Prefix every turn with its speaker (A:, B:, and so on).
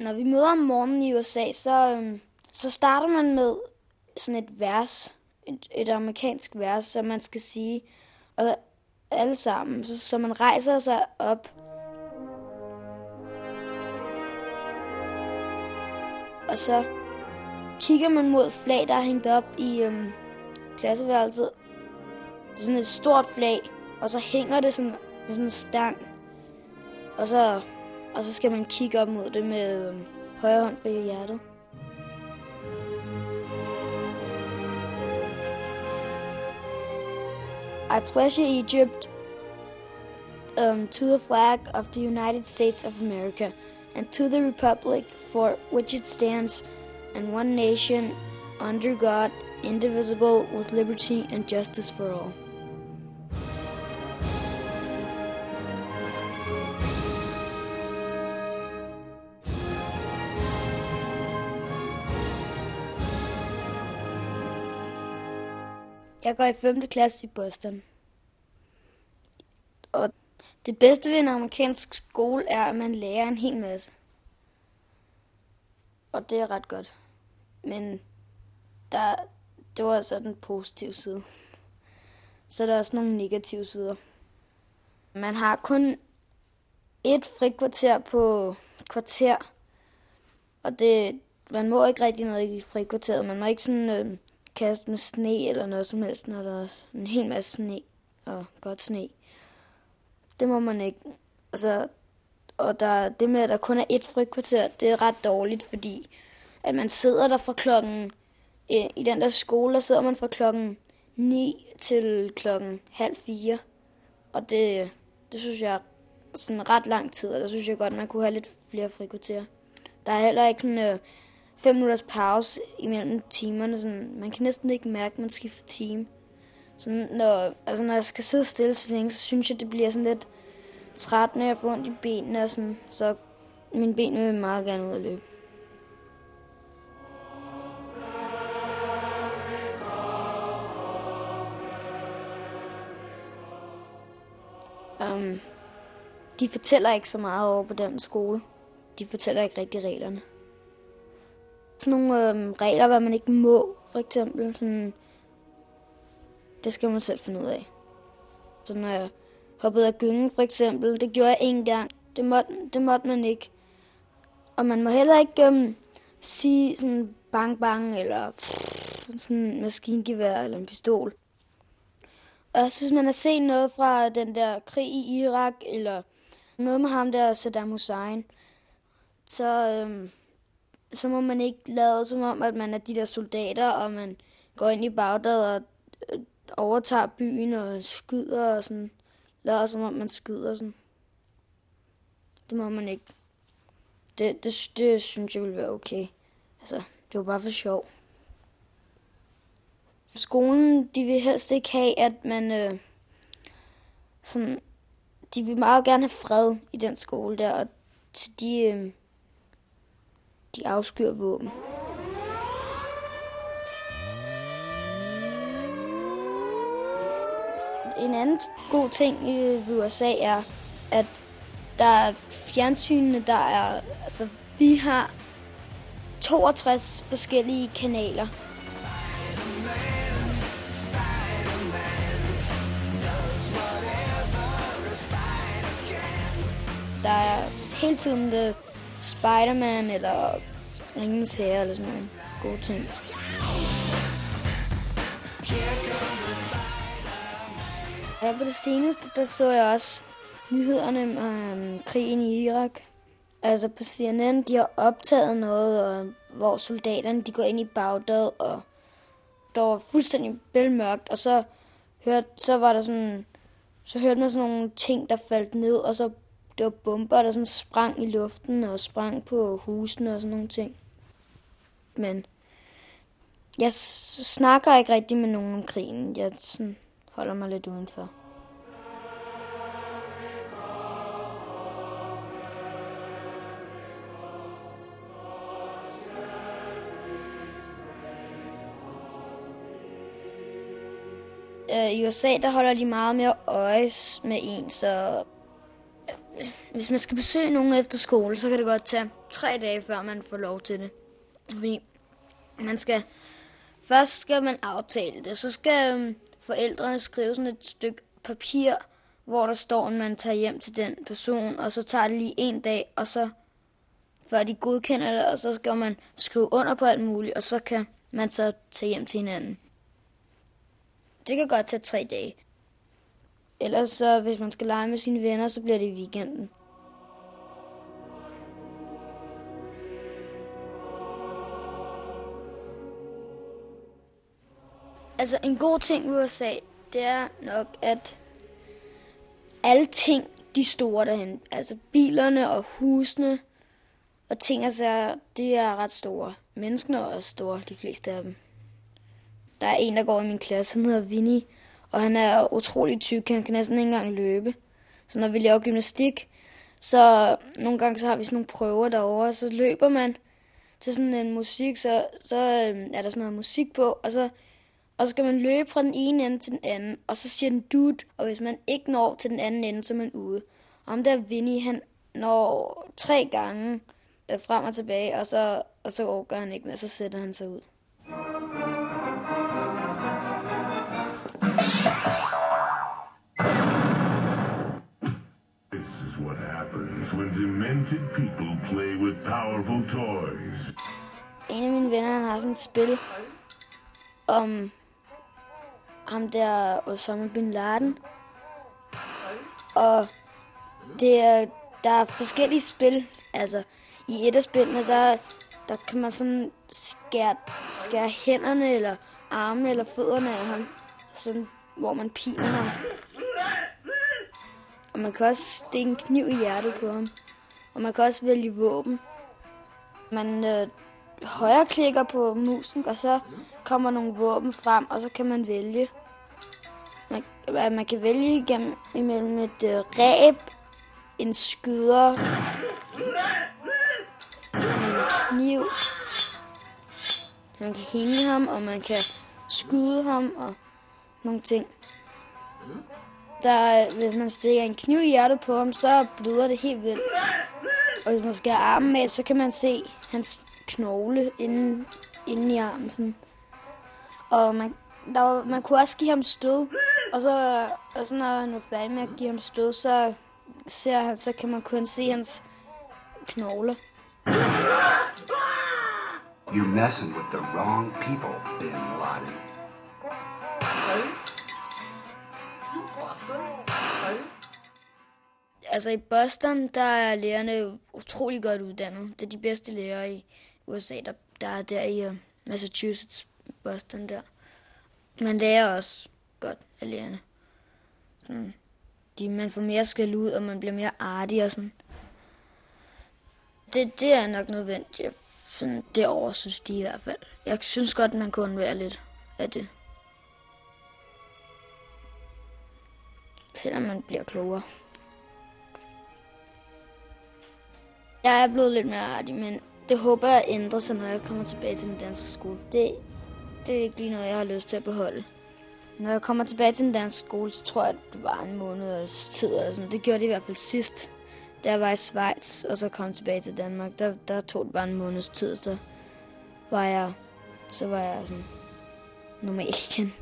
A: Når vi møder om morgenen i USA, så, øhm, så starter man med sådan et vers, et, et amerikansk vers, som man skal sige, og alle sammen, så, så man rejser sig op. Og så kigger man mod flag, der er hængt op i øhm, klasseværelset. Det er sådan et stort flag, og så hænger det sådan med sådan en stang. Og så, og så skal man kigge op mod det med højre hånd for hjertet. I pledge Egypt um, to the flag of the United States of America and to the republic for which it stands, and one nation, under God, indivisible, with liberty and justice for all. Jeg går i 5. klasse i Boston. Og det bedste ved en amerikansk skole er, at man lærer en hel masse. Og det er ret godt. Men der, det var altså den positive side. Så der er også nogle negative sider. Man har kun et frikvarter på kvarter. Og det, man må ikke rigtig noget i frikvarteret. Man må ikke sådan øh, kaste med sne eller noget som helst, når der er en hel masse sne og godt sne. Det må man ikke. Altså, og der, det med, at der kun er et frikvarter, det er ret dårligt, fordi at man sidder der fra klokken, øh, i den der skole, der sidder man fra klokken 9 til klokken halv 4. Og det, det synes jeg er sådan ret lang tid, og der synes jeg godt, man kunne have lidt flere frikvarterer. Der er heller ikke sådan øh, fem minutters pause imellem timerne. Sådan, man kan næsten ikke mærke, at man skifter time. Så når, altså når jeg skal sidde stille så længe, så synes jeg, det bliver sådan lidt træt, når jeg får ondt i benene og sådan. Så mine ben vil meget gerne ud at løbe. Um, de fortæller ikke så meget over på den skole. De fortæller ikke rigtig reglerne. Sådan nogle øhm, regler, hvad man ikke må, for eksempel. Sådan, det skal man selv finde ud af. Så når jeg hoppede af gyngen, for eksempel, det gjorde jeg en gang. Det måtte, det måtte man ikke. Og man må heller ikke øhm, sige sådan bang bang, eller pff, sådan en maskingevær eller en pistol. Og så hvis man har set noget fra den der krig i Irak, eller noget med ham der Saddam Hussein, så, øhm, så må man ikke lade som om, at man er de der soldater, og man går ind i Bagdad og øh, overtager byen og skyder og sådan. Lader som om, man skyder sådan. Det må man ikke. Det, det, det synes jeg vil være okay. Altså, det var bare for sjov. Skolen, de vil helst ikke have, at man øh, sådan, de vil meget gerne have fred i den skole der, og til de, øh, de afskyr våben. En anden god ting i USA er, at der er fjernsynene, der er, altså vi har 62 forskellige kanaler. Der er hele tiden The Spider-Man eller Ringens Herre eller sådan nogle gode ting. Ja, på det seneste, der så jeg også nyhederne om um, krigen i Irak. Altså på CNN, de har optaget noget, og, hvor soldaterne de går ind i Bagdad, og der var fuldstændig bælmørkt, og så, hørte, så var der sådan, så hørte man sådan nogle ting, der faldt ned, og så det var bomber, der sådan sprang i luften og sprang på husene og sådan nogle ting. Men jeg snakker ikke rigtig med nogen om krigen. Jeg sådan holder mig lidt udenfor. Øh, I USA, der holder de meget mere øjes med en, så hvis man skal besøge nogen efter skole, så kan det godt tage tre dage, før man får lov til det. Fordi man skal, først skal man aftale det, så skal øhm, forældrene skrive sådan et stykke papir, hvor der står, at man tager hjem til den person, og så tager det lige en dag, og så før de godkender det, og så skal man skrive under på alt muligt, og så kan man så tage hjem til hinanden. Det kan godt tage tre dage. Ellers så, hvis man skal lege med sine venner, så bliver det i weekenden. Altså en god ting ved USA, det er nok, at alle ting, de store derhen, altså bilerne og husene og ting altså, det er ret store. Menneskene er også store, de fleste af dem. Der er en, der går i min klasse, han hedder Vinny, og han er utrolig tyk, han kan næsten ikke engang løbe. Så når vi laver gymnastik, så nogle gange så har vi sådan nogle prøver derovre, så løber man til sådan en musik, så, så øh, er der sådan noget musik på, og så, og så skal man løbe fra den ene ende til den anden, og så siger den dude, og hvis man ikke når til den anden ende, så er man ude. Og ham der Vinnie, han når tre gange øh, frem og tilbage, og så, og så overgår han ikke mere, så sætter han sig ud.
B: This is what happens when demented people play with powerful toys.
A: En af mine venner, han har sådan et spil om ham der Osama Bin Laden. Og det er, der er forskellige spil. Altså, i et af spillene, der, der kan man sådan skære, skære hænderne eller armene eller fødderne af ham. Sådan, hvor man piner ham. Og man kan også stikke en kniv i hjertet på ham. Og man kan også vælge våben. Man øh, højreklikker på musen, og så kommer nogle våben frem, og så kan man vælge. Man, man kan vælge igennem, imellem et øh, ræb, en skyder, en kniv. Man kan hænge ham, og man kan skyde ham, og nogle ting. Der, hvis man stikker en kniv i hjertet på ham, så bløder det helt vildt. Og hvis man skal have armen af, så kan man se hans knogle inde, inde i armen. Sådan. Og man, der var, man kunne også give ham stød. Og så, og så når han var færdig med at give ham stød, så, ser han, så kan man kun se hans knogle.
C: You're messing with the wrong people, Bin Laden.
A: Altså i Boston, der er lærerne utrolig godt uddannet. Det er de bedste lærere i USA, der, der er der i uh, Massachusetts, Boston der. Man lærer også af lærerne. Sådan, de, man får mere skæld ud, og man bliver mere artig og sådan. Det, det er nok nødvendigt. Sådan, derovre synes de i hvert fald. Jeg synes godt, man kunne være lidt af det. Selvom man bliver klogere. Jeg er blevet lidt mere artig, men det håber jeg ændrer sig, når jeg kommer tilbage til den danske skole. Det, det er ikke lige noget, jeg har lyst til at beholde. Når jeg kommer tilbage til den danske skole, så tror jeg, at det var en måneds tid eller sådan. Det gjorde det i hvert fald sidst, da jeg var i Schweiz, og så kom tilbage til Danmark. Der, der tog det bare en måneds tid, så var jeg, så var jeg sådan normal igen.